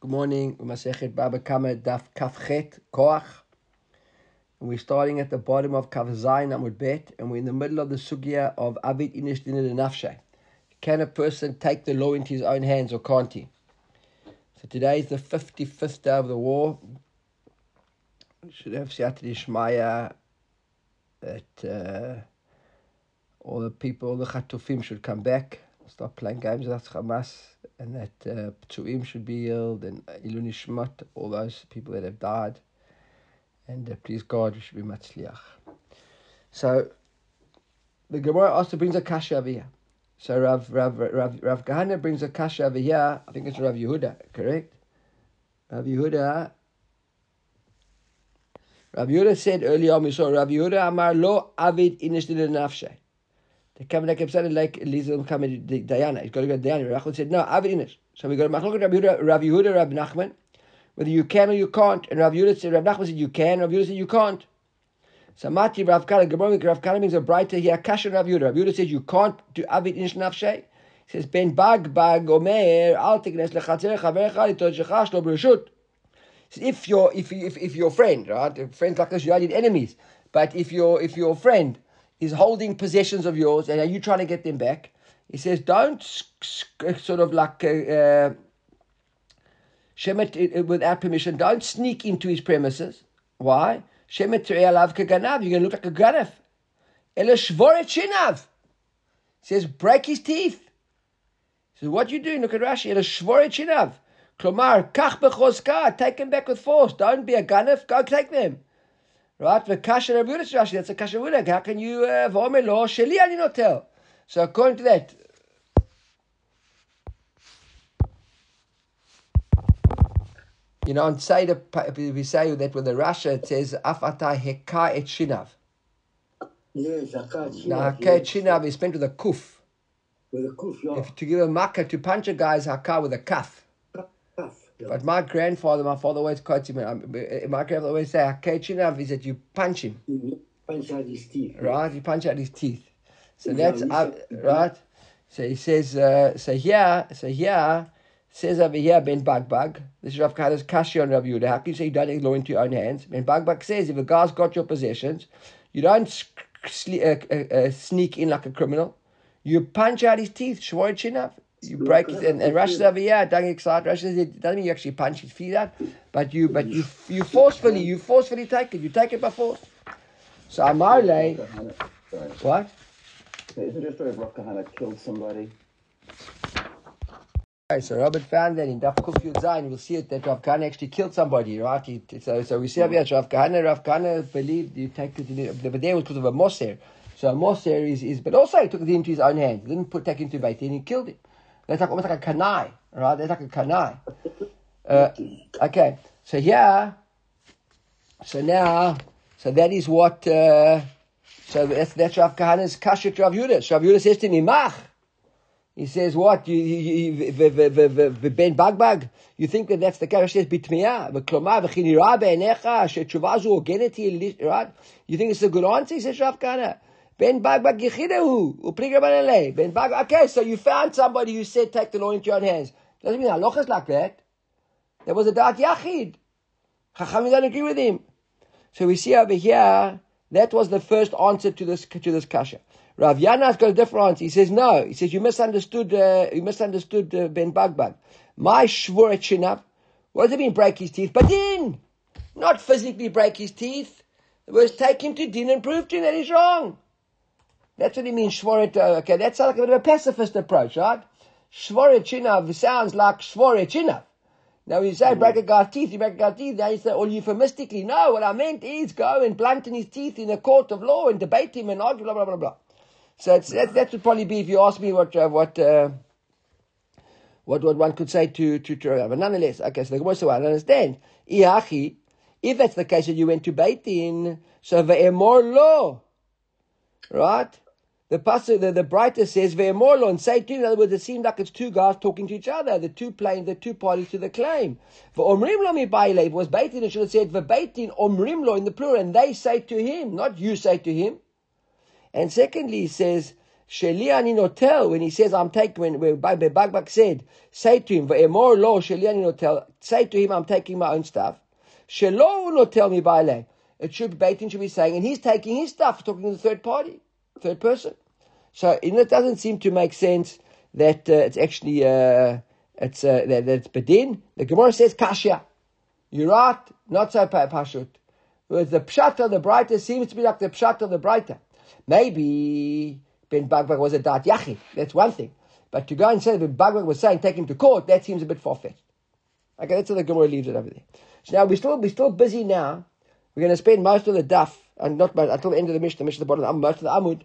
Good morning. Masechet Baba Kamma Daf Kafchet Koach. And we're starting at the bottom of Kav Zayin Amud Bet, and we're in the middle of the sugya of Abid Inish Dinah Nafshe. Can a person take the law into his own hands or can't he? So today is the 55th day of the war. We should have Siyat Ishmaya that uh, all the people, all the Khatufim should come back, stop playing games with Hamas and that uh, should be healed, and Iluni Shmat, all those people that have died. And uh, please God, we should be Matzliach. So, the Gemara also brings a kasha over here. So Rav Rav Rav Rav Kahana brings a kasha over here. I think it's Rav Yehuda, correct? Rav Yehuda. Rav Yehuda said earlier on we saw Rav Yehuda Amar Lo Avid Inish Nafshe. The Kavanah kept saying like Elizabeth to Diana. He's got to go to Diana. Rachel said, no, Avid. So we go to Machlok Rav Yehuda, Rav Yehuda, Rav Nachman, whether you can or you can't. And Rav Yehuda said, Rav Nachman said you can, Rav Yehuda said you can't. So Mati Rav Kala, Gemara Rav Kala means a braita here. Kasha Rav Yehuda. Rav Yehuda says you can't do Avid Inish Nafshe. He says, Ben Bag Bag Omer, Al Tiknes Lechatzer Chaverecha Shechash Lo Bereshut. If your if if if your friend, right, friends like this, you need enemies. But if your if your friend is holding possessions of yours and are you trying to get them back? He says, don't sort of like uh, Shemet uh, without permission, don't sneak into his premises. Why? Shemet alav kaganav, you're going to look like a ganav. Shinav. says, break his teeth. He says, what you doing? Look at Rashi. Shinav. Klomar, kach bechoska, take him back with force. Don't be a ganav, go take them. Right? The kasha Rabudas Rashi, that's a kasha Rabudas. How can you uh, v'omer lo sheli ani not tell? So according to that, you know, on Seder we say that with the Rasha it says afata heka et shinav. Yes, Now heka et shinav is spent with a kuf. With a kuf, yeah. If to give a makkah to punch a guy's haka with a kaf. Yeah. But my grandfather, my father always quotes him. My grandfather always say, "Hakechinav is that you punch him, You punch out his teeth. right? You punch out his teeth." So Yeah, that's uh, right. So he says, uh, so here, so here says over here, Ben Bagbag. This is Rav Kahana's Kashi on Rav Yehuda. How can you say you don't take law into your own hands? Ben Bagbag says, if a guy's got your possessions, you don't uh, uh, uh, sneak in like a criminal. You punch out his teeth, shvoy chinav. You break it, and, and Rashi says over here, don't get excited. Rashi says it doesn't mean you actually punch his feet out, but you, but you, you forcefully, you forcefully take it. You take it by force. So Sorry. what? Isn't your story of Kahana killed somebody? Okay, so Robert found that in Daf Kuf Yud Zayin, we'll see it that Rav Kahana actually killed somebody, right? He, so, so we see over here, Rav Kahana, Rav Kahana believed you take it, in, but there was because of a Moser. So a Moser is, is, but also he took it into his own hands. He didn't put take it into Beit and he killed him. That's like almost like a kanai, right? That's like a kanai. Uh, okay, so here, so now, so that is what, uh, so that's, that's Rav Kahana's kashet Rav Yehuda. So Rav Yehuda says to me, Mach, he says, what? You, you, you, Ben Bagbag? You think that that's the case? He says, Bitmiya, v'klomar, v'chinira be'enecha, she'tshuva zu hogenet right? You think it's a good answer? He says, Rav Kahana. Ben yichidehu, upriga. Ben Bagbag, okay, so you found somebody who said, take the law into your own hands. Doesn't mean halacha like that. There was a dark yachid. Chachamim don't agree with him. So we see over here, that was the first answer to this, to this kasha. Rav Yana's got a different answer. He says, no. He says, you misunderstood, uh, you misunderstood uh, Ben Bagbag. My shvur shinav. What does it mean, break his teeth? But din! Not physically break his teeth. It was take him to din and prove to him that he's wrong. That's what he means, shvoret. Uh, okay, that's like a bit of a pacifist approach, right? Shvoret chinav sounds like shvoret chinav. Now, when you say break a guy's teeth, you break a guy's teeth, now you say all euphemistically. No, what I meant is go and blunt in his teeth in a court of law and debate him and argue, blah, blah, blah, blah. So it's, that, that would probably be, if you ask me what, uh, what, uh, what, what one could say to, to, to but nonetheless, okay, so the Gemara said, I understand. Iachi, if that's the case that you went to Beit Din, so ve'emor lo, right? The pasuk, the, the braita says ve'emor lo, and say in other words, it seems like it's two guys talking to each other, the two playing, the two parties to the claim. Ve'omrim lo mi baile, it was Beit Din, it should have said ve'beit din omrim lo in the plural, and they say to him, not you say to him. And secondly, he says, Sheli ani notel, when he says, I'm taking, when, when Bagbag said, say to him, Ve'emor lo, sheli ani notel, say to him, I'm taking my own stuff. Shelo notel mi baile. It should be, Beitin should be saying, and he's taking his stuff, talking to the third party, third person. So, you know, it doesn't seem to make sense that uh, it's actually, uh, it's, uh, that, that it's Bedin. The Gemara says, Kasha. You're right, not so pa- pashut. Whereas the pshat of the braita seems to be like the pshat of the braita. Maybe Ben Bagbag was a dat yachi. That's one thing. But to go and say that Ben Bagbag was saying take him to court, that seems a bit far fetched. Okay, that's how the Gemara leaves it over there. So now we're still we're still busy now. We're going to spend most of the daf and not most, until the end of the Mishnah, Mishnah the bottom of the, most of the Amud,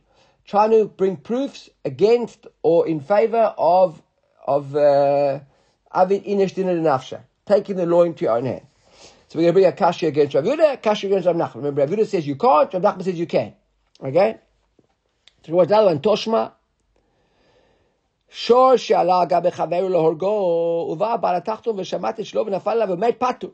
trying to bring proofs against or in favor of of uh, avid inish dinner nafsha, taking the law into your own hands. So we're going to bring a kasha against Rav Yehuda, kasha against Rav Nachman. Remember, Rav Yehuda says you can't, Rav Nachman says you can. Okay? So what's the other one? Toshma. שור שעלה על גבי חברו להורגו, ובא בעל התחתון ושמט את שלו ונפל עליו ומת פטור.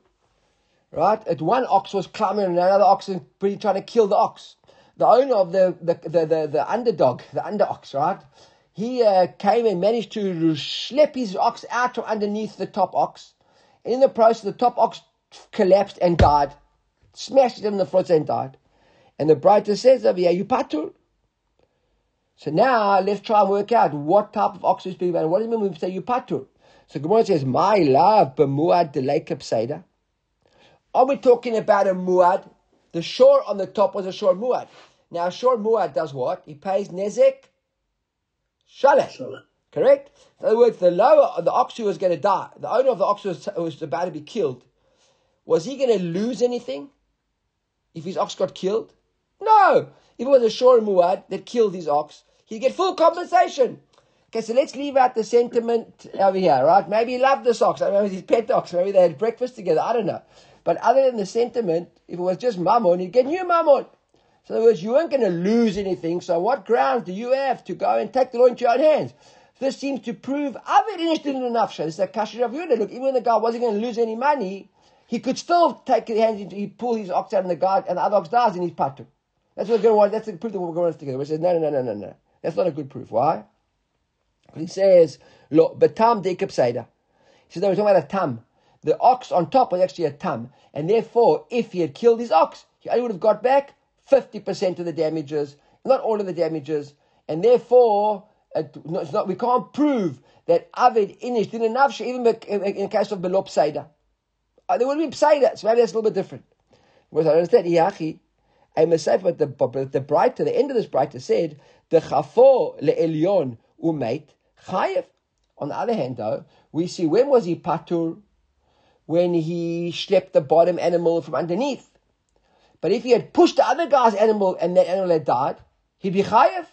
Right? At one ox was climbing and another ox was pretty trying to kill the ox. The owner of the, the, the, the, the underdog, the under ox, right? He uh, came and managed to schlep his ox out from underneath the top ox. In the process, the top ox collapsed and died. Smashed it in the front and died. And the braita says over here, you. So now let's try and work out what type of ox we speak about. What does it mean when we say you patur? So Gemara says, my love, bemuad delay kapseda. Are we talking about a muad? The shore on the top was a shore muad. Now a shore muad does what? He pays nezek shaleh. Correct? In other words, the lower, the ox who was going to die, the owner of the ox was, was about to be killed. Was he going to lose anything if his ox got killed? No. If it was a shore muad that killed his ox, he'd get full compensation. Okay, so let's leave out the sentiment over here, right? Maybe he loved this ox. I don't it was his pet ox. Maybe they had breakfast together. I don't know. But other than the sentiment, if it was just mammon, he'd get new mammon. So in other words, you weren't going to lose anything. So what grounds do you have to go and take the law into your own hands? This seems to prove Avid interested in enough. This is a kasher of Yehuda. Look, even when the guy wasn't going to lose any money, he could still take his hands into, he pull his ox out and the guy, and the other ox dies in his patu. That's what going That's the proof that we're going to together. He says, no, no, no, no, no, no. That's not a good proof. Why? Because he says, look, but betam de. He says, no, we're talking about a tam. The ox on top was actually a tam. And therefore, if he had killed his ox, he only would have got back 50% of the damages, not all of the damages. And therefore, not, we can't prove that Avid Inish didn't nafsha, even in, in case of Belop Psaida. Uh, there would be Psaida, so maybe that's a little bit different. Because I understand, Iachi, I must say, but the, but the braita, the end of this braita said, the chafo le'elyon umeit chayev. On the other hand, though, we see when was he patur? When he schlepped the bottom animal from underneath. But if he had pushed the other guy's animal and that animal had died, he'd be chayev.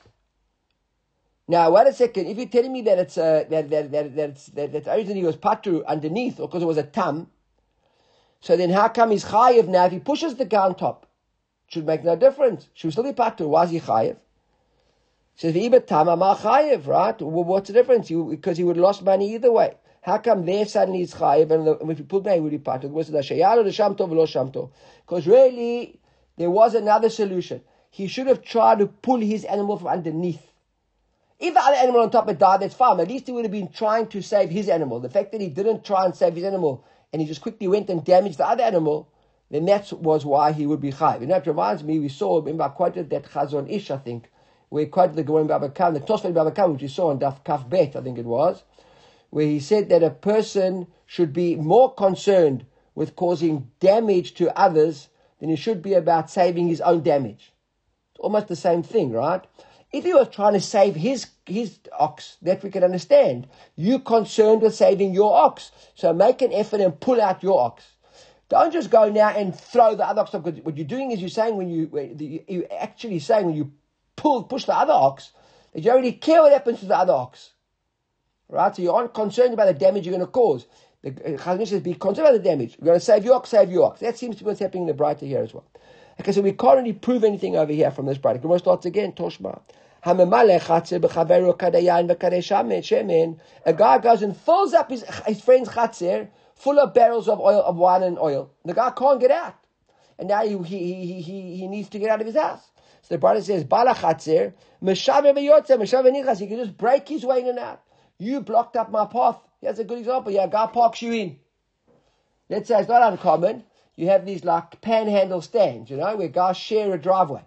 Now, wait a second. If you're telling me that it's uh, that that that that it's, that, that he was patru underneath, or because it was a tam, so then how come he's chayev now? If he pushes the guy on top, should make no difference. Should still be patru. Why is he chayev? Says v'ibet tam amar chayev, right? Well, what's the difference? You, because he would have lost money either way. How come there suddenly he's chayev and the, if you put it the shamto? Because really, there was another solution. He should have tried to pull his animal from underneath. If the other animal on top had died, that's fine. At least he would have been trying to save his animal. The fact that he didn't try and save his animal and he just quickly went and damaged the other animal, then that was why he would be chayiv. Know, it reminds me, we saw, remember I quoted that Chazon Ish, I think, where he quoted the Goren Babakam, the Tosfot Babakam, which you saw on Daf Kaf Bet, I think it was, where he said that a person should be more concerned with causing damage to others than he should be about saving his own damage. It's almost the same thing, right? If he was trying to save his his ox, that we can understand. You concerned with saving your ox, so make an effort and pull out your ox. Don't just go now and throw the other ox. Because what you're doing is you're saying when you you actually saying when you pull push the other ox that you already care what happens to the other ox, right? So you aren't concerned about the damage you're going to cause. The uh, Chazon says, be concerned about the damage. We're going to save your save your. That seems to be what's happening in the braita here as well. Okay, so we can't really prove anything over here from this braita. Gemara starts again, Toshma. A guy goes and fills up his, his friend's chatzir full of barrels of oil of wine and oil. The guy can't get out. And now he, he, he, he, needs to get out of his house. So the brother says, Bala Chatzir, Meshaver. He can just break his way in and out. You blocked up my path. Here's a good example. Yeah, a guy parks you in. Let's say it's not uncommon. You have these like panhandle stands, you know, where guys share a driveway.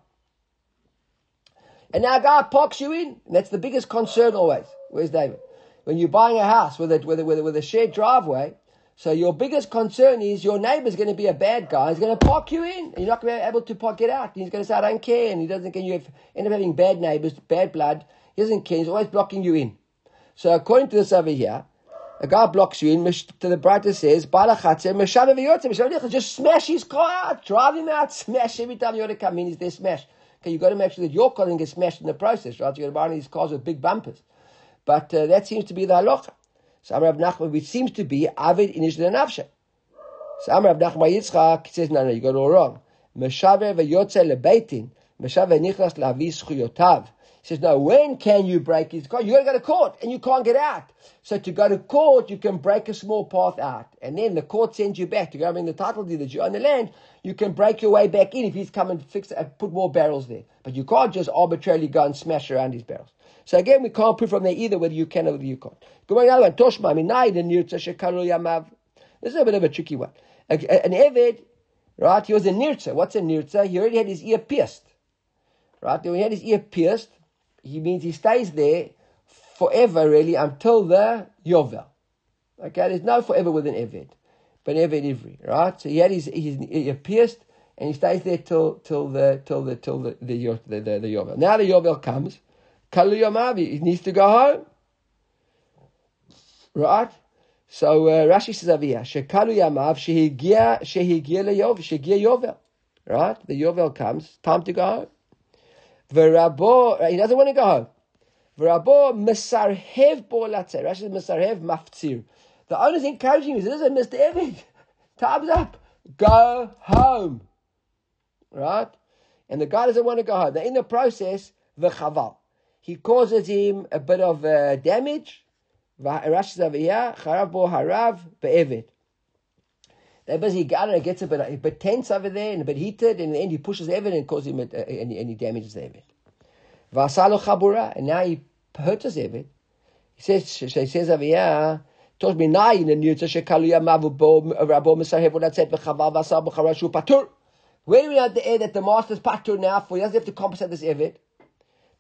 And now a guy parks you in. And that's the biggest concern always. Where's David? When you're buying a house with a, with a, with a, with a shared driveway, so your biggest concern is your neighbor's going to be a bad guy. He's going to park you in. You're not going to be able to park it out. He's going to say, I don't care. And he doesn't care. You have, end up having bad neighbors, bad blood. He doesn't care. He's always blocking you in. So according to this over here, a guy blocks you in, to the braita says, just smash his car out, drive him out, smash every time you want to come in, he's there smash. Okay, you've got to make sure that your car doesn't get smashed in the process, right? You've got to buy these cars with big bumpers. But uh, that seems to be the halacha. So Amr Nachman, which seems to be Avid Inish Nafshe. So Amr Nachman Yitzchak says, no, no, you got it all wrong. Meshaver v'yotze lebeitin, meshaver nichlas lavis chuyotav. Says, no, when can you break his car? You got to go to court and you can't get out. So to go to court, you can break a small path out. And then the court sends you back to go in the title deed that you own the land. You can break your way back in if he's come and fix and uh, put more barrels there. But you can't just arbitrarily go and smash around his barrels. So again, we can't prove from there either whether you can or whether you can't. Go another one. Toshma yamav. This is a bit of a tricky one. An Eved, right? He was a nirtza. What's a nirtza? He already had his ear pierced. Right? When he had his ear pierced, he means he stays there forever, really, until the Yovel. Okay, there's no forever with an Eved, but an Eved Ivri, right? So he had his, his ear pierced, and he stays there till till the till the till the the, the, the, the Yovel. Now the Yovel comes, Kalu Yomavi, he needs to go home, right? So uh, Rashi says here, Shekalu Yamav shehigia shehigia leYovel shehigia Yovel, right? The Yovel comes, time to go home. V'rabo, he doesn't want to go home. V'rabo mesarhev bo latzer. Rashi says mesarhev maftzir. The owner's encouraging you. Listen, Mr. Evid, time's up. Go home. Right? And the guy doesn't want to go home. Now, in the process, v'chaval. He causes him a bit of uh, damage. Rashi says over here, charav bo harav be'evid. Uh, they basically got it, gets a bit, a uh, bit tense over there and a bit heated, and in the end he pushes Evid and causes him, a, a, and, and he damages Evid. Vasalo chabura, and now he hurts Evid. He says, he says over here, told me nai in the nirtza shekaluya mavu bo rabo misahev unatzet v'chaval vasal b'charashu patur. Where do we know the air that the master's patur now for? He doesn't have to compensate this Evid.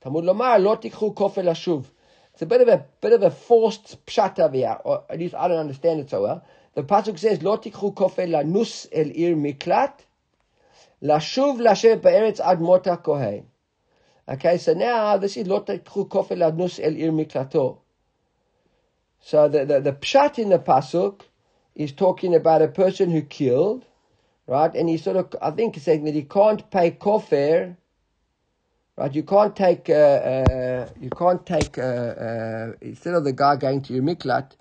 Tamud lomar lo tikhu kofel ashuv. It's a bit of a bit of a forced pshat over here, or at least I don't understand it so well. The pasuk says, "Lo tikhu kofel lanus el ir miklat, lashuv lashev be'eretz ad mota kohen." Okay, so now this is "Lo tikhu kofel lanus el ir miklato." So the, the, the pshat in the pasuk is talking about a person who killed, right? And he sort of, I think, he's saying that he can't pay kofir, right? You can't take, uh, uh, you can't take, uh, uh instead of the guy going to your miklat,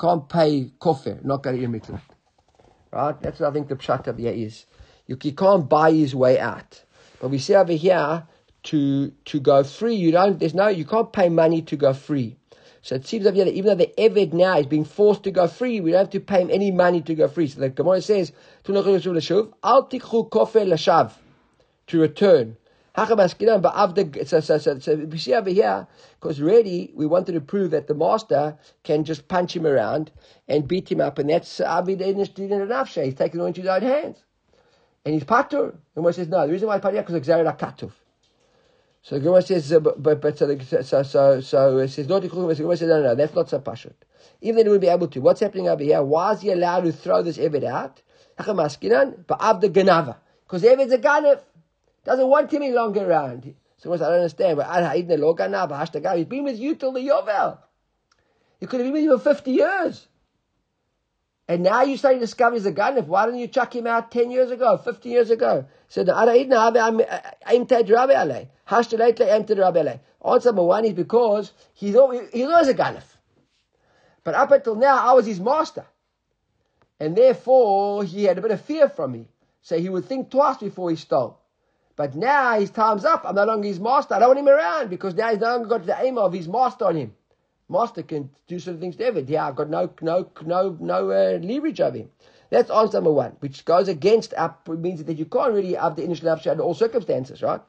can't pay kofir, not go to miklat, right? That's what I think the pshat over here is. You, you can't buy his way out. But we see over here, to to go free, you don't. There's no. You can't pay money to go free. So it seems over here that even though the Eved now is being forced to go free, we don't have to pay him any money to go free. So the Gemara says, Al tikhu kofer lashav, to return. So, so, so, so we see over here, because really we wanted to prove that the master can just punch him around and beat him up, and that's Avid He's taking it into his own hands. And he's patur. And one says, no, the reason why patur because of Xerid Katuf. So the Gemara says, uh, but, but, but so, the, so, so, so it says, not the Gemara says, no, no, that's not so pashut. Even then he would be able to. What's happening over here? Why is he allowed to throw this Eved out? Because the Eved's a Ganef. Doesn't want him any longer around. So I don't understand. But he's been with you till the Yovel. He could have been with you for 50 years. And now you're starting to discover he's a gun. Why didn't you chuck him out 10 years ago, 50 years ago? So the Answer eh? eh? number one is because he's always, he's always a ganif. But up until now, I was his master. And therefore, he had a bit of fear from me. So he would think twice before he stole. But now his time's up. I'm no longer his master. I don't want him around because now he's no longer got the aim of his master on him master can do certain things to Evid. Yeah, I've got no no no no uh, leverage over him. That's answer number one, which goes against up means that you can't really have the initial nafshe under all circumstances, right?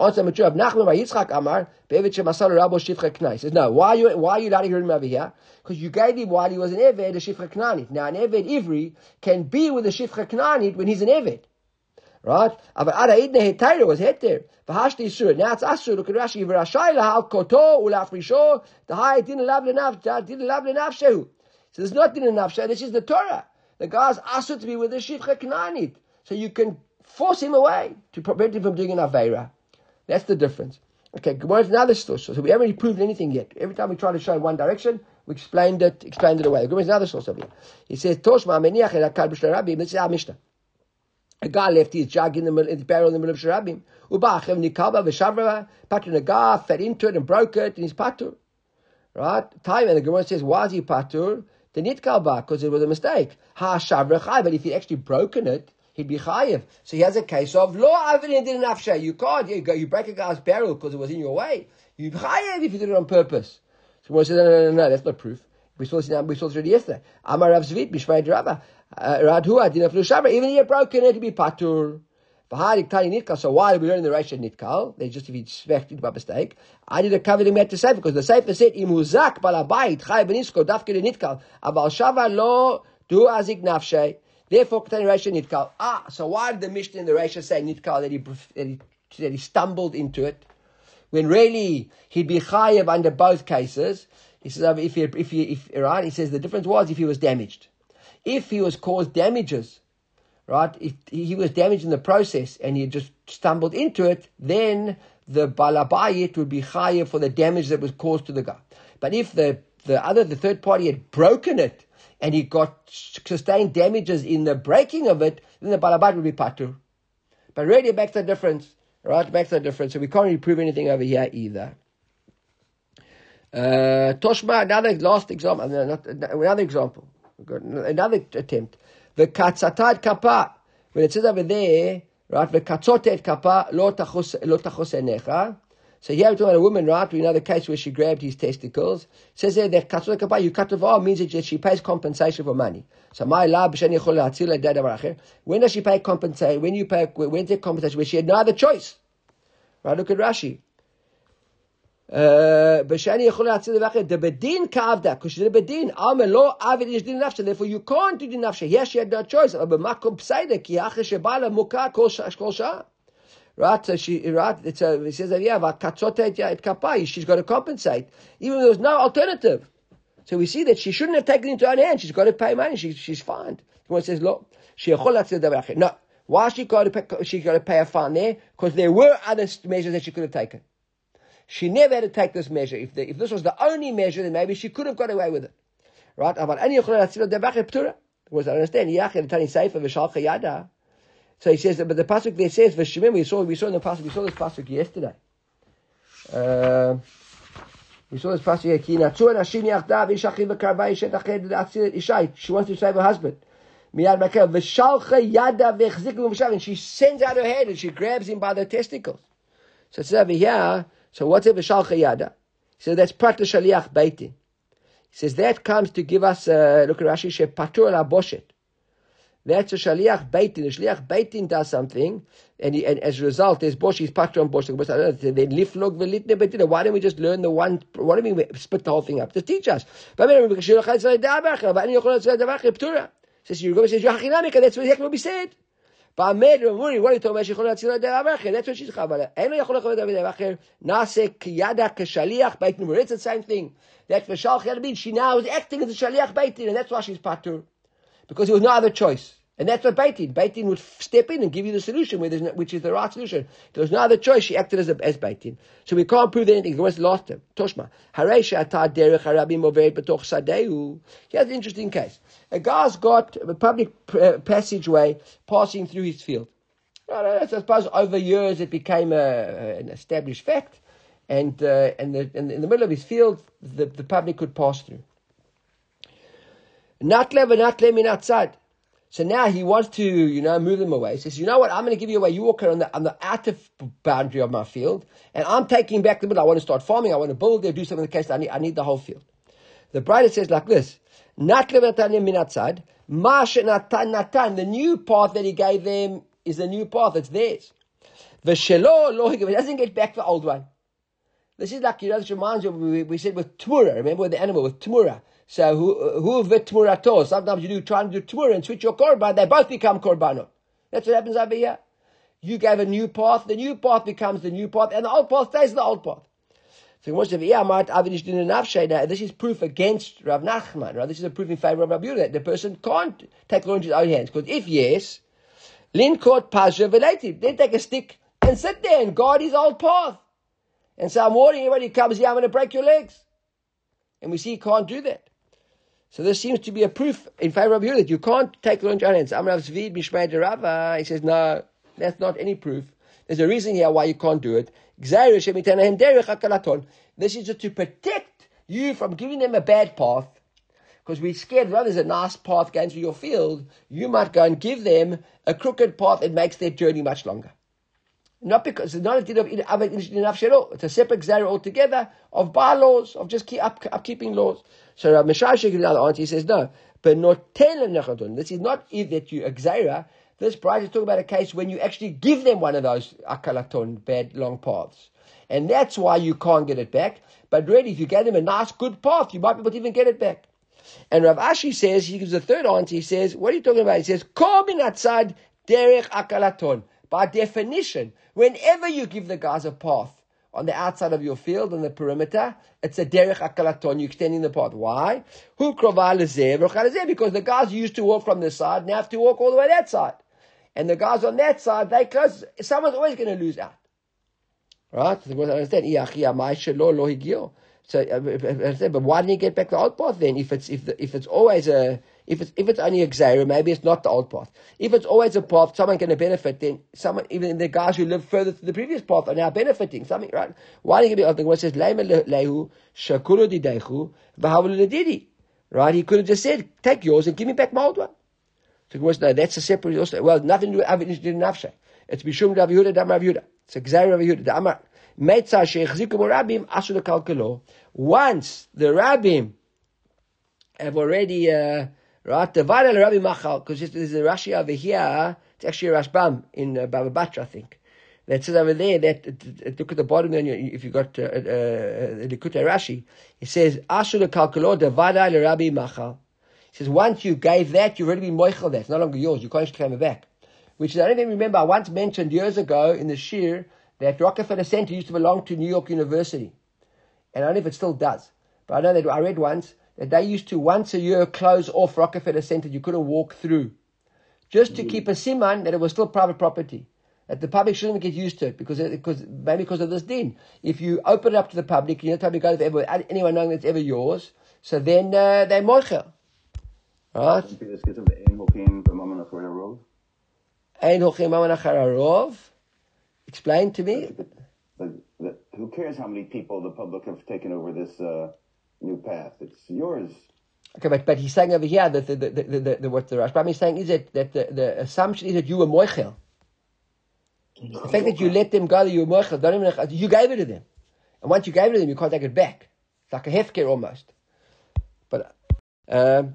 Answer number two, of Nachman by Yitzchak Amar, Bevet Shemasal Rabo Shifcha Knai. Says, no, why are you, why are you not hearing him over here? Because you gave him while he was an Eved, a Shifcha Knanit. Now, an Eved Ivri can be with a Shifcha Knanit when he's an Eved. Right? Aber Ada Idne Hetayra was Heter. V'hashti Isur. Now it's Asur. Look at Rashi. V'rashai lahal koto ulafrisho. The high didn't love lenaf, didn't love lenafshehu. So there's not didn't nafshe. This is the Torah. The guy's Asur to be with a Shifcha Knanit. So you can force him away to prevent him from doing an Aveira. That's the difference. Okay, Gemara's another source. So we haven't really proved anything yet. Every time we try to show in one direction, we explained it, explained it away. Gemara's another source over here. He says, Toshma meniach el akal b'shel rabbi. This is our Mishnah. A guy left his jug in the, in the barrel in the middle of Sharabim. Uba'achev nikaba v'shavra, patru nagar, fed into it and broke it, and he's patur. Right? Time, and the Gemara says, why is he patur? The nitkal because it was a mistake. Ha shavra chai, but if he actually broken it, he'd be chayiv. So he has a case of lo did nafsha. You can't. You, go, you break a guy's barrel because it was in your way. You chayiv if you did it on purpose. So one says, no, no, no, no, that's not proof. We saw this, we saw this already yesterday. Amar Rav Zvid, Bishmai Rabba. Radhu, Aflu Shabra. Even if he broken it, he'd be patur. So why did we learn the Rashi Nitkal? They just if he expected by mistake. I did a cover him at the Sefer because the Sefer said imuzak balabait chay benisko dafke the Nitkal aval shava lo do azik nafshe. Therefore, Ketani Rashi Nitkal. Ah, so why did the Mishnah in the Rashi say Nitkal that he, that he that he stumbled into it? When really he'd be chayev under both cases. He says if he if he if right, he says the difference was if he was damaged. If he was caused damages, right? If he was damaged in the process and he just stumbled into it, then the balabayit would be higher for the damage that was caused to the guy. But if the, the other, the third party had broken it and he got sustained damages in the breaking of it, then the balabayit would be patur. But really, it makes a difference, right? It makes a difference. So we can't really prove anything over here either. Uh, Toshma, another last example, another example, another attempt. The katzatat kapa. When it says over there, right, the katzotet kapa lo tachos enecha. So here we're talking about a woman, right? We know the case where she grabbed his testicles. It says there that katzotet kapa, you cut off arm means that she pays compensation for money. So my lab When does she pay compensation? When you pay, when's the compensation? When she had no other choice. Right? Look at Rashi. Uh, the bedin Therefore, you can't do the nafsha. Yes, she had no choice. Right, so she, right, it's uh, a, he says that, yeah, it kapai, she's got to compensate. Even though there's no alternative. So we see that she shouldn't have taken it into her hand. She's got to pay money. She, she's fined. The one says, look, she No. Why she got to pay, she got to pay a fine there? Because there were other measures that she could have taken. She never had to take this measure. If, the, if this was the only measure, then maybe she could have got away with it. Right? Was I understand? So he says, but the pasuk there says, "V'shemim." We saw, we saw in the pasuk, we saw this pasuk yesterday. Uh, we saw this pasuk here. She wants to save her husband. And she sends out her head and she grabs him by the testicles. So it says over here. So what's it v'shal chayada? He says that's prat shaliach beitin. He says that comes to give us uh, look at Rashi she patur la boshet. That's a shaliach beitin. The shaliach beitin does something, and, he, and as a result, there's bosh. He's patur on bosh. Beitin. Uh, why don't we just learn the one? Why don't we split the whole thing up? Just teach us. But Says you're going to say That's exactly what we said בעמד ומורי, what are you talking about שיכול להציל את דבר אחר? That's what she's חבל. אין לו יכול לכבד דבר אחר. נעשה כידה כשליח בית נמור. It's the same thing. That ושלח יד בין, she now is acting as a שליח beit and that's why she's patur. Because there was no other choice. And that's what Beitin. Beitin would step in and give you the solution, no, which is the right solution. There was no other choice. She acted as, a, as. So we can't prove anything. The was lost him. Toshma. Here's an interesting case. A guy's got a public uh, passageway passing through his field. I suppose over years it became a, an established fact. And, uh, and, the, and in the middle of his field, the, the public could pass through. Natle v'natle min atzad. So now he wants to, you know, move them away. He says, you know what, I'm going to give you away. You walk on the, on the outer boundary of my field, and I'm taking back the middle. I want to start farming. I want to build there, do something in the case. I need, I need the whole field. The bride says like this, minatzad. Masha natan. The new path that he gave them is the new path. It's theirs. V'shelo lo He doesn't get back the old one. This is like, you know, this reminds you, we, we said with Tmura, remember with the animal, with Tmura. So who, who vit Tmurato? Sometimes you do try and do Tmura and switch your korban, they both become korbanot. That's what happens over here. You gave a new path, the new path becomes the new path, and the old path stays the old path. So to done an afsha this is proof against Rav Nachman. Right? This is a proof in favor of Rav Yehuda that the person can't take law into his own hands. Because if yes, Lin caught Pasha related. Then take a stick and sit there and guard his old path. And so I'm warning when he comes here, I'm going to break your legs. And we see he can't do that. So this seems to be a proof in favor of you that you can't take into your hands. Amrav Zvid Mishmei Rava. He says, no, that's not any proof. There's a reason here why you can't do it. This is to protect you from giving them a bad path. Because we're scared, well, there's a nice path going through your field. You might go and give them a crooked path that makes their journey much longer. Not because it's not a din of enough It's a separate zera altogether of bylaws, of just keep up, upkeeping laws. So Rav Meshashik gives another answer. He says, no, but not tell This is not if that you exera. This bride is talking about a case when you actually give them one of those akalaton, bad long paths. And that's why you can't get it back. But really, if you gave them a nice, good path, you might be able to even get it back. And Rav Ashi says, he gives a third answer, he says, what are you talking about? He says, Kol derech akalaton. By definition, whenever you give the guys a path on the outside of your field, on the perimeter, it's a derech akalaton, you're extending the path. Why? Because the guys used to walk from this side now have to walk all the way that side. And the guys on that side, they close, someone's always going to lose out. Right? So understand. So, uh, but why didn't he get back the old path then? If it's if the, if it's always a if it's if it's only a xera, maybe it's not the old path. If it's always a path, someone going to benefit. Then someone, even the guys who live further to the previous path, are now benefiting. Something right? Why didn't he get the one says lehu shakulu didechu v'havulu Right? He could have just said, "Take yours and give me back my old one." So was no, that's a separate also. Well, nothing to do with Avin Nafshe. It's Bishum Rav Yehuda, Dam Rav Yehuda. It's a Gzai Rav Yehuda. Kalkalo. Once the Rabbim have already, uh, right, divided Rabbi Machal, because there's a Rashi over here, it's actually a Rashbam in uh, Baba Batra, I think. That says over there that look at the bottom there. If you got uh, uh, uh Rashi, it says Asher lekalkalo devada Rabbi Machal. He says, once you gave that, you've already been moichel that. It's no longer yours. You can't claim it back. Which is, I don't even remember, I once mentioned years ago in the Shir that Rockefeller Center used to belong to New York University. And I don't know if it still does. But I know that I read once that they used to once a year close off Rockefeller Center. You couldn't walk through. Just to mm. keep a siman that it was still private property. That the public shouldn't get used to it because, because maybe because of this din. If you open it up to the public, you know, public goes ever, anyone knowing that it's ever yours, so then uh, they moichel. Right? Explain to me. Who cares how many people the public have taken over this uh, new path? It's yours. Okay, but, but he's saying over here that the, the, the, the, the what the Rashbam is saying is that, that the, the assumption is that you were moichel. The fact that you let them go, you were moichel, don't even, you gave it to them. And once you gave it to them, you can't take it back. It's like a hefker almost. But, um,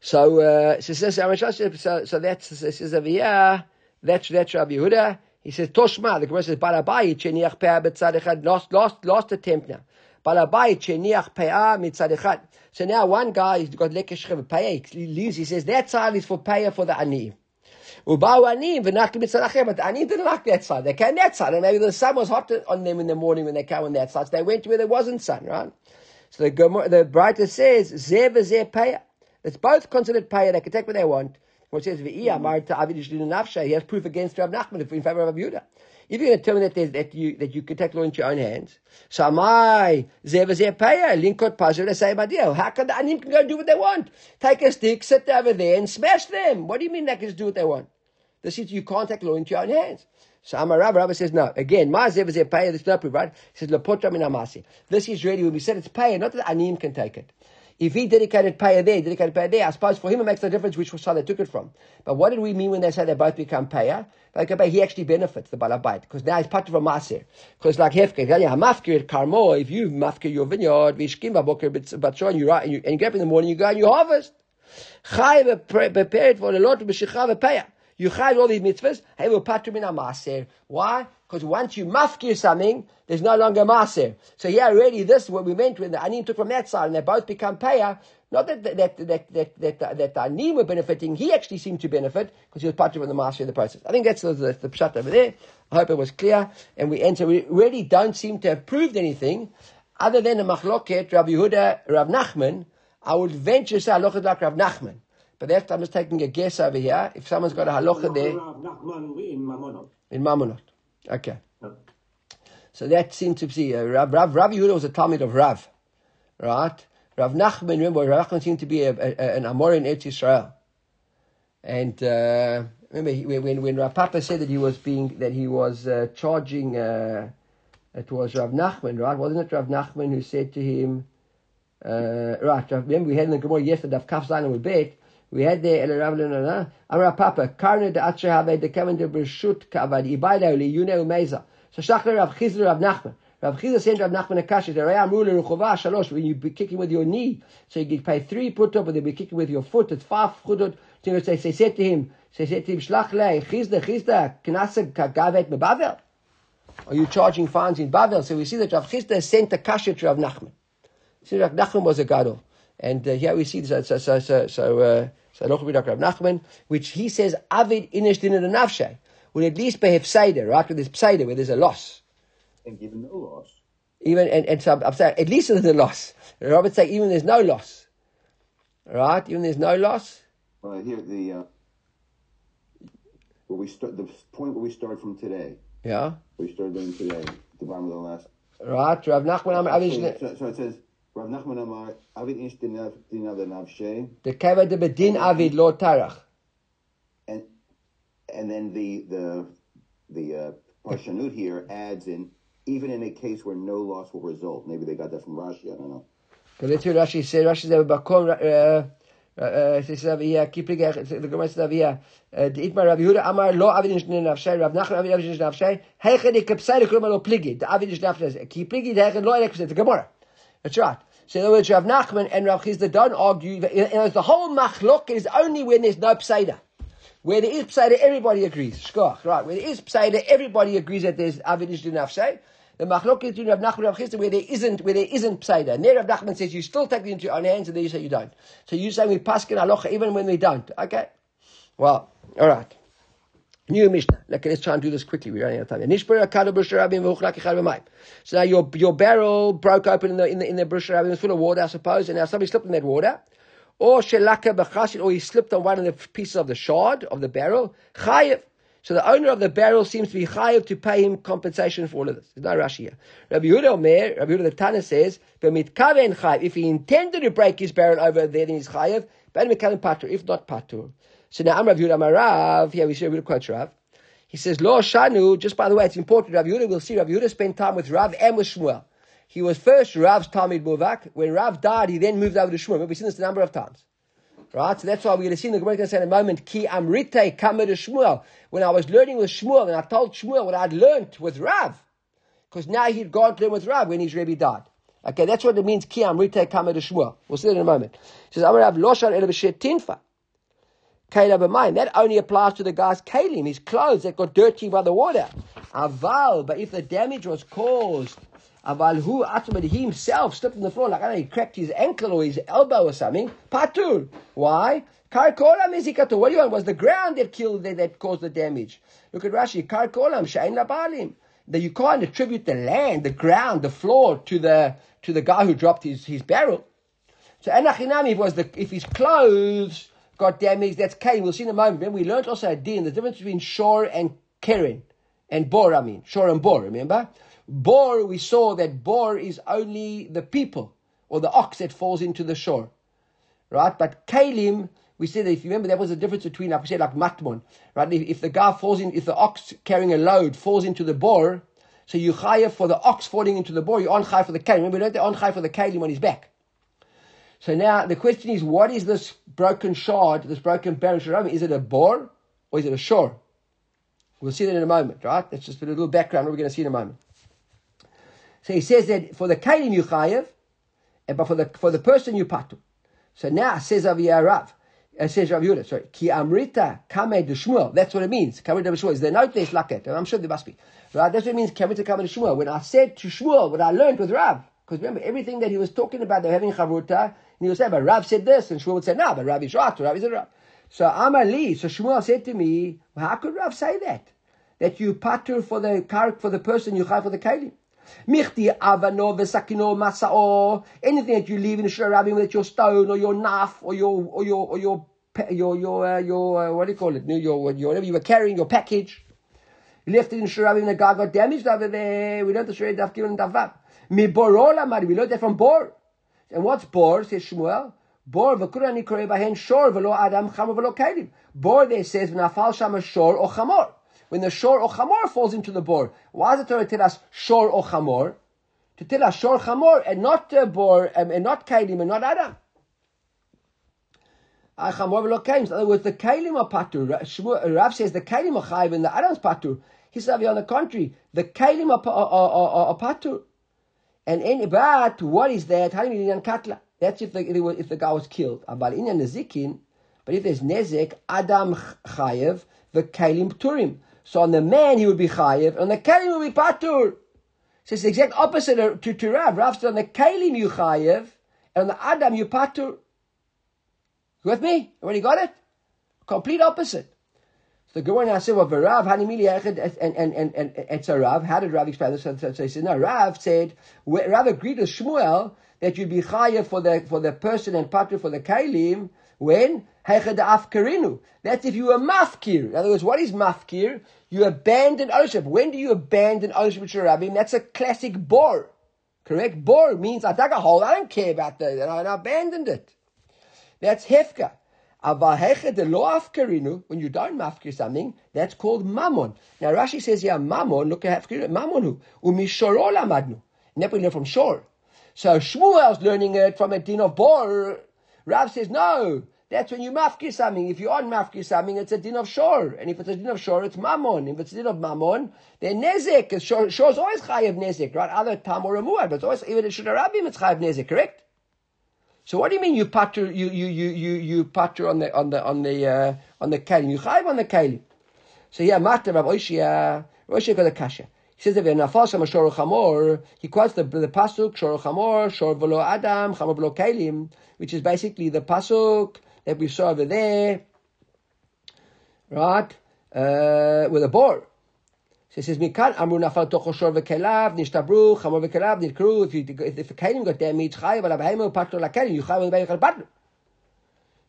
so, uh, so, so, so, so that's, says over here, that's, that's Rabbi Yehuda. He says, Toshma, the Gemara says, Barabai, cheniach pe'ah betzad echad, lost, lost, lost attempt now. Balabai, cheniach pe'ah mitzad echad. So now one guy, he's got lekesh pe'ah, he leaves, he says, that side is for pe'ah for the ani. Ubau ani, v'nachli mitzad achem, but the ani didn't like that side. They came that side, and maybe the sun was hot on them in the morning when they came on that side, so they went where there wasn't sun, right? So the the Braita says, zeh v'zeh pe'ah. It's both considered payah. They can take what they want. What says V'iyah married to Avidish Nafsha, he has proof against Rav Nachman in favor of Abuda. If you're going to tell me that, that you that you can take law into your own hands, so am I payah linkot same idea. How can the anim can go and do what they want? Take a stick, sit over there, and smash them. What do you mean they can just do what they want? This is you can't take law into your own hands. So Amar Rabba, Rabba says no. Again, ma zev zeh payah. This is not proof, right? He says lepotra min amasi. This is really when we said it's payah, not that anim can take it. If he dedicated payah there, dedicated payah there, I suppose for him it makes no difference which side they took it from. But what did we mean when they say they both become payah? Like he actually benefits the balabait because now he's part of a maser. Because like hefker, mafkir karmo. If you mafkir your vineyard, vishkim baboker batshon, you and you and you get up in the morning, you go and you harvest. Chay prepared for the Lord to be shechah payah. You chayv all these mitzvahs. Hey, we'll patru min maser. Why? Because once you mafkir something, there's no longer maser. So yeah, already this is what we meant when the anim took from that side, and they both become payah. Not that that that that that that, that, the anim were benefiting. He actually seemed to benefit because he was part of the maser in the process. I think that's the, the, the pshat over there. I hope it was clear. And we enter. We really don't seem to have proved anything other than the machloket Rav Yehuda, Rav Nachman. I would venture to say halachah like Rav Nachman. But that's, I'm just taking a guess over here. If someone's got a halacha there. In Mamonot. Okay. So that seems to be, uh, Rav, Rav, Rav Yehuda was a Talmud of Rav. Right? Rav Nachman, remember, Rav Nachman seemed to be a, a, an Amor in Eretz Yisrael. And, uh, remember, he, when, when Rav Papa said that he was being, that he was uh, charging, uh, it was Rav Nachman, right? Wasn't it Rav Nachman who said to him, uh, right, remember we had in the Gemara yesterday, Kaf Zayin with Bet, we had there El Rav Lena, Amra Papa, Karne de Atche Have de Kevin de Bershut Kavad, Ibaida Li Yune Umeza. So Shachler Rav Chizr Rav Nachman. Rav Chizr said Rav Nachman Akash, the Raya Mule Ruchova Shalosh, when you be kicking with your knee, so you get pay three put up, and they be kicking with your foot, it's five chudot. So they said to him, they said to him, Shlach Le, Chisda, Chisda, Knasa Gavet Mebavel. Are you charging fines in Bavel? So we see that Rav Chisda sent a kasha to Rav Nachman. See, Rav Nachman was a gadol. And uh, here we see, so, so, so, so, so uh, so Rav Nachman, which he says avid inish din nafshe would at least be hefseider, right? With this pseider where there's a loss. And given no loss. Even and, and so I'm saying at least there's a loss. Robert say even there's no loss, right? Even there's no loss. Well, here the uh, where we start the point where we start from today. Yeah. We started doing today. The bottom of the last. Right, Rav Nachman. So, so it says Rav Nachman Amar, Avid Ish Navshe. The Bedin Avid Lo Tarach. And and then the the the uh, Parshanut here adds in even in a case where no loss will result. Maybe they got that from Rashi. I don't know. But let's hear Rashi. Rashi said Bakom. Says over here, keeping the Gemara says. Uh, the Itmar Rav Yehuda Amar Lo Avid Ish Dina Navshe. Rav Nachman Avid Ish Dina Navshe. Heichen Ikapsai Lekulma Lo Pligi. The Avid Ish Dina Navshe. Ki Pligi. Heichen Lo. The Gemara. That's right. So in other words, Rav Nachman and Rav Chisda don't argue. That, in other the whole machlok is only when there's no pseida. Where there is pseida, everybody agrees. Shkoch, right? Where there is pseida, everybody agrees that there's avidish nafshay. The machlok is between Rav Nachman and Rav Chisda where there isn't, where there isn't pseida. And there Rav Nachman says you still take it into your own hands, and then you say you don't. So you say we paskin alocha even when we don't. Okay. Well, all right. New Mishnah. Look, let's try and do this quickly. We're running out of time. So now your your barrel broke open in the in the in the full of water, I suppose, and now somebody slipped in that water. Or shelaka b'chasit, or he slipped on one of the pieces of the shard of the barrel. Chayev. So the owner of the barrel seems to be chayev to pay him compensation for all of this. There's no rush here. Rabbi Yehuda Omer, Rabbi Yehuda the Tana says, kaven chayev. If he intended to break his barrel over there, then he's chayev. But. If not patur. So now I'm Rav Yehuda Amarav. Here we see Rav quotes Rav. He says, Lo Shanu, just by the way, it's important, Rav Yehuda, we'll see Rav Yehuda spent time with Rav and with Shmuel. He was first Rav's Talmud Muvak. When Rav died, he then moved over to Shmuel. We've seen this a number of times. Right? So that's why we're going to see in the Gemara going to say in a moment, Ki Amrite Kamer Shmuel. When I was learning with Shmuel, and I told Shmuel what I'd learned with Rav. Because now he'd gone to learn with Rav when his Rebbe died. Okay, that's what it means, Ki Amrite Kamer Shmuel. We'll see that in a moment. He says, Amarav Loshar El Tinfa. That only applies to the guy's kalim, his clothes that got dirty by the water. Aval, but if the damage was caused, aval who ultimately he himself slipped on the floor, like I know, he cracked his ankle or his elbow or something, patur. Why? Karkolam izikato. What do you want? Was the ground that killed that, that caused the damage? Look at Rashi. Karkolam shain labalim. That you can't attribute the land, the ground, the floor to the to the guy who dropped his, his barrel. So Anachinami was the if his clothes got damaged, that's Cain. We'll see in a moment. Remember, we learned also a din, the difference between shor and keren. And bor, I mean. Shor and bor, remember? Bor, we saw that bor is only the people, or the ox that falls into the shore. Right? But kalim, we said that if you remember, that was the difference between, like we said, like matmon. Right? If, if the guy falls in, if the ox carrying a load falls into the bor, so you hire for the ox falling into the bor, you on high for the kalim. Remember, we learned the on high for the kalim on his back. So now the question is, what is this broken shard, this broken parish Is it a bor or is it a shore? We'll see that in a moment, right? That's just a little background. We're going to see in a moment. So he says that for the kalim you chayev, eh, but for the for the person you patu. So now says Aviyah Rav, it eh, says Rav Yehuda, sorry, ki amrita kame de Shmuel. That's what it means. Kame de Shmuel. Is there note there? Shlaket. I'm sure there must be. Right? That's what it means. Kame to kame de Shmuel. When I said to Shmuel, what I learned with Rav, because remember everything that he was talking about, they're having chavruta, and he was say, but Rav said this, and Shmuel would say, no, but Rav is right. Rav is a Rav. So Amali, so Shmuel said to me, well, how could Rav say that? That you patur for the for the person, you chai for the kalim. Michti avano v'sakino masao. Anything that you leave in the Shirabim with your stone or your naf or your or your or your your your uh, your uh, what do you call it? Your, your whatever you were carrying, your package. You left it in Shirabim and the guy got damaged over there. We learned the Shirabim Daf Gimel and Daf Mi borola mari. We learned that from Bor. And what's Bor? Says Shmuel. Bor v'kurani korei bahen shor v'lo adam chamor v'lo kelim. Bor there says v'nafal shama shor or chamor when the shor or chamor falls into the bor. Why does the Torah tell us shor or chamor? To tell us shor chamor and not uh, bor um, and not kalim and not adam. Chamor v'lo kalim. In other words, the kalim are patur. Rav says the kalim are chayv and the adam's patur. He says on the contrary, the kalim are, are, are, are patur. And any but what is that? katla. That's if the if the guy was killed. But in but if there's nezek, adam chayev, the kalim turim. So on the man he would be chayiv, on the kalim would be patur. So it's the exact opposite to, to Rav. Rav said on the kalim you chayiv, and on the adam you patur. You with me? Already got it? Complete opposite. The Gemara said, well, Rav, Hanimili and, and, and, and, and it's a Rav. How did Rav explain this? So, he said, no, Rav said, Rav agreed with Shmuel that you'd be chayiv for the, for the person and patur for the kalim, when? Hechad afkarinu. That's if you were mafkir. In other words, what is mafkir? You abandon ownership. When do you abandon ownership of Rabbim? That's a classic bor. Correct? Bor means I dug a hole. I don't care about that. And I abandoned it. That's hefka. When you don't mafkir something, that's called mammon. Now Rashi says here, mammon, look at hefkir, mammonu. Umishorol amadnu. And that we learn from shor. So Shmuel's learning it from a din of bor. Rav says, no, that's when you mafkir something. If you aren't mafkir something, it's a din of shor. And if it's a din of shor, it's mammon. If it's a din of mammon, then nezek. Shor, is always chayav nezek, right? Other tam or muad, but it's always, even in Shudarabim, it's chayav nezek, correct? So what do you mean you patter, you, you, you, you, you patter on the, on the, on the, uh, on the kalim? You chayav on the kalim. So yeah, matter Rav Oishia, Oishia got a kasha. He says in Nafal Shor Chamor, he quotes the, the pasuk Shor Chamor, Shor Velo Adam, Chamor Velo Kalim, which is basically the pasuk that we saw over there, right, uh, with a boar. So it says, "Mikan amru nafal v'kelav chamor v'kelav nidkru." If the kalim got damaged, chay but abheimu patro lakalim you chay v'bayich patro.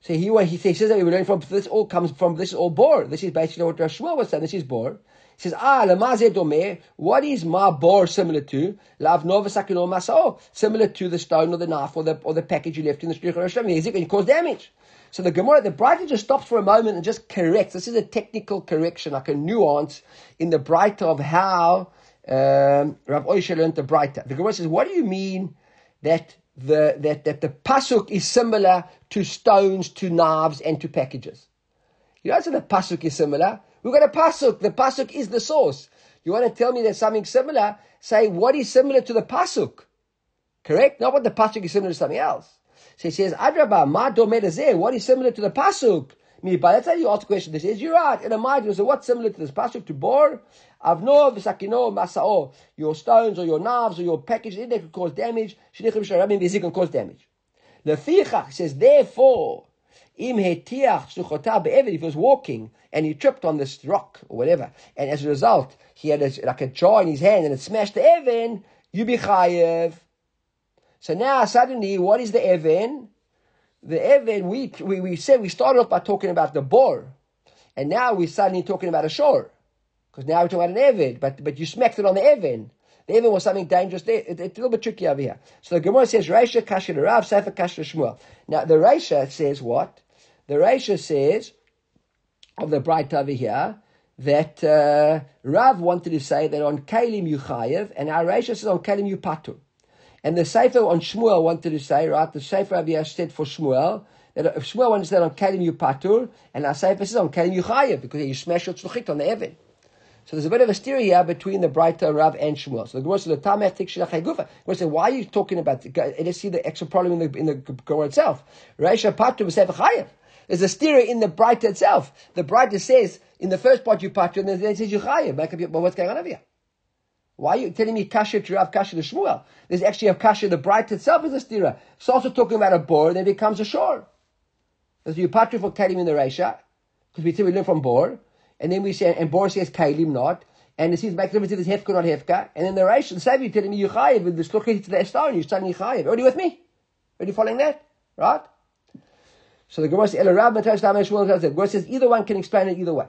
So he he says that we learn from this all comes from this all bor. This is basically what Rashmuel was saying. This is bor. He says, ah, lemazeh domeh, what is ma bor similar to? Lav novasakino masao, similar to the stone or the knife or the, or the package you left in the street. It going to cause damage. So the Gemara, the Braita just stops for a moment and just corrects. This is a technical correction, like a nuance in the Braita of how um, Rav Oisha learned the Braita. The Gemara says, what do you mean that the, that, that the pasuk is similar to stones, to knives, and to packages? You don't say the pasuk is similar. We've got a pasuk. The pasuk is the source. You want to tell me there's something similar? Say what is similar to the pasuk. Correct? Not what the pasuk is similar to something else. So he says, Adraba, ma domedazeh, what is similar to the pasuk? Me, but that's how you ask the question. This is you're right. In a mind, you say, what's similar to this pasuk? To bor, avno, v'sakino, masao. Your stones or your knives or your package, they could cause damage. Shenichim sharabim, they can cause damage. Lefichach says, therefore, Im hetiach if he was walking and he tripped on this rock or whatever, and as a result he had a, like a jar in his hand and it smashed the Evan, you be chayev. So now suddenly, what is the Evan? The Evan, we, we, we said we started off by talking about the bor, and now we're suddenly talking about a shore. Because now we're talking about an Evan, but, but you smacked it on the Evan. The Evan was something dangerous there. It, it's a little bit tricky over here. So the Gemara says, Reisha Kasher Rav, Seifa Kasher Shmuel. Now the Reisha says what? The Reisha says, of the braita over here, that uh, Rav wanted to say that on Kalim you chayev, and our Reisha says on Kalim you patu. And the Seifa on Shmuel wanted to say, right, the Seifa Abiyah said for Shmuel, that if Shmuel wanted to say on Kalim you patur, and our Seifa says on Kalim you because you smash your tzluchit on the Evan. So there's a bit of a steer here between the Braita Rav and Shmuel. So the Gemara says, "Tamech tik shelachei gufa." Gemara says, "Why are you talking about?" Let's see the extra problem in the in the Gemara itself. Reisha patu b'sefer chayev. There's a steer in the Braita itself. The Braita says in the first part you patu, and then it says you chayev. Your, what's going on over here? Why are you telling me kasha to Rav kasha to Shmuel? There's actually a kasha. The Braita itself is a stira. It's also talking about a bor, then it becomes a shore. There's you patu for kalim in the Reisha because we say we learn from bor. And then we say, and Bor says Kalim not. And it seems difference if it's Hefka not Hefka. And then the Reish, the Savi telling me Yuchayev with the Shluchit to the Estar, and you're studying Yuchayev. Are you with me? Are you following that? Right? So the Gemara says, El Rav Matash Shmuel the Gemara says either one can explain it either way.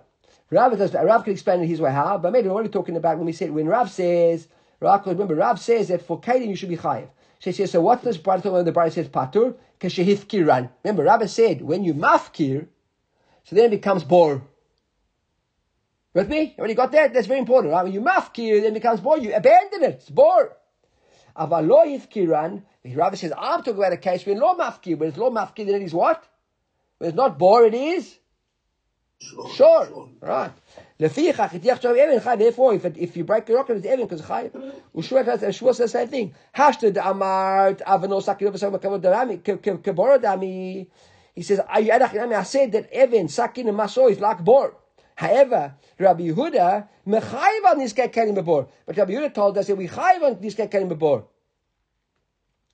Rav, does, Rav can explain it his way. How? But maybe we're only talking about when we said, when Rav says, Rav, remember, Rav says that for Kalim you should be Chayev. So he says, so what does Braita when the Braita says Patur? Kashehif Kiran. Remember, Rav said, when you mafkir, so then it becomes Bor. With me? You already got that? That's very important. Right? When you mafkir, then it becomes bor. You abandon it. It's bor. Avalo yifkiran. Rabbi says, I'm talking about a case where law mafkir. When it's law mafkir, then it is what? When it's not bor, it is? Sure. Right. Therefore, if, if you break the rock, it's even because chayiv. Ushua says the same thing. Hashted amart avano sakir kebor dami. He says, I said that Evan, Sakin, and Maso is like bor. However, Rabbi Yehuda mechayiv on niskei kelim bebor. But Rabbi Yehuda told us that we chayiv on niskei kelim bebor.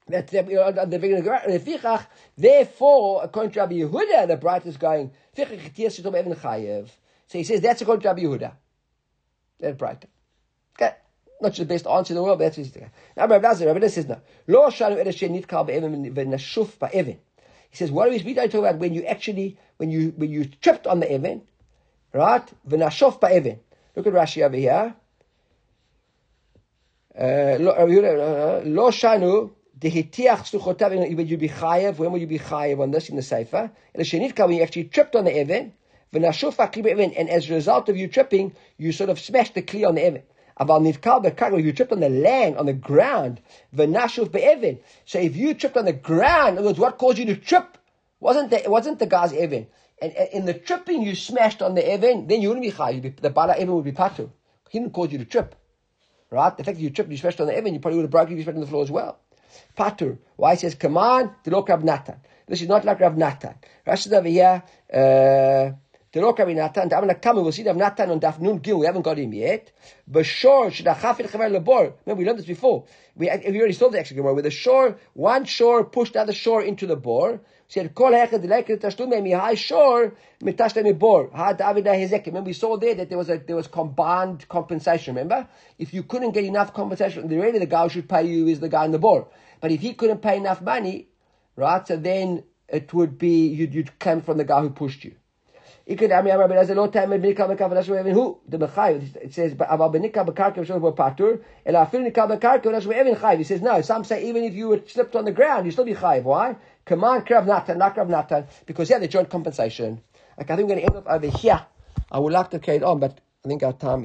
That's the, of the Therefore, according to Rabbi Yehuda, the braita is going. So he says that's according to Rabbi Yehuda. That's braita. Okay. Not the best answer in the world, but that's what he's saying. Now, Rabbi Lazar, Rabbi says no. Lo shanu nitkal be'evin v'nashuf. He says, what we, we talking about when you actually, when you, when you tripped on the evin, Right? V'nashof ba'evin. Look at Rashi over here. Uh, lo uh, shanu When you be chayev, when will you be chayev on this in the seifa? And the shenitka when you actually tripped on the evin. Ba'evin. And as a result of you tripping, you sort of smashed the kli on the evin. Aval nivkal b'kargo, you tripped on the land, on the ground. V'nashuf be'evin. So if you tripped on the ground, other words, what caused you to trip? Wasn't the, wasn't the guy's evin and, in the tripping you smashed on the event, then you wouldn't be chai. The bala even would be patu. He didn't cause you to trip. Right? The fact that you tripped, you smashed on the event, you probably would have broken, you smashed on the floor as well. Patur. Why he says, come on, the look Rav Natan. This is not like Rav Natan. Rashi over here, uh, the look Rav Natan, I'm going to come, we'll see Rav Natan on Daf Nun Gil, we haven't got him yet. Should I have it Remember, we learned this before. We, we already saw the extra Gemara, with the shore, one shore pushed the other shore into the bore, said, Kol hechad lekir tashlum mi high shore mitashlem bor. Ha David hezek. Remember, we saw there that there was a there was combined compensation. Remember, if you couldn't get enough compensation, the really the guy who should pay you is the guy in the bor. But if he couldn't pay enough money, right, so then it would be, you'd, you'd come from the guy who pushed you. It says, but He says, no, some say even if you were slipped on the ground, you still be chayiv. Why? Command krav natan, not krav natan, because yeah, the joint compensation. Like, I think we're going to end up over here. I would like to carry it on, but I think our time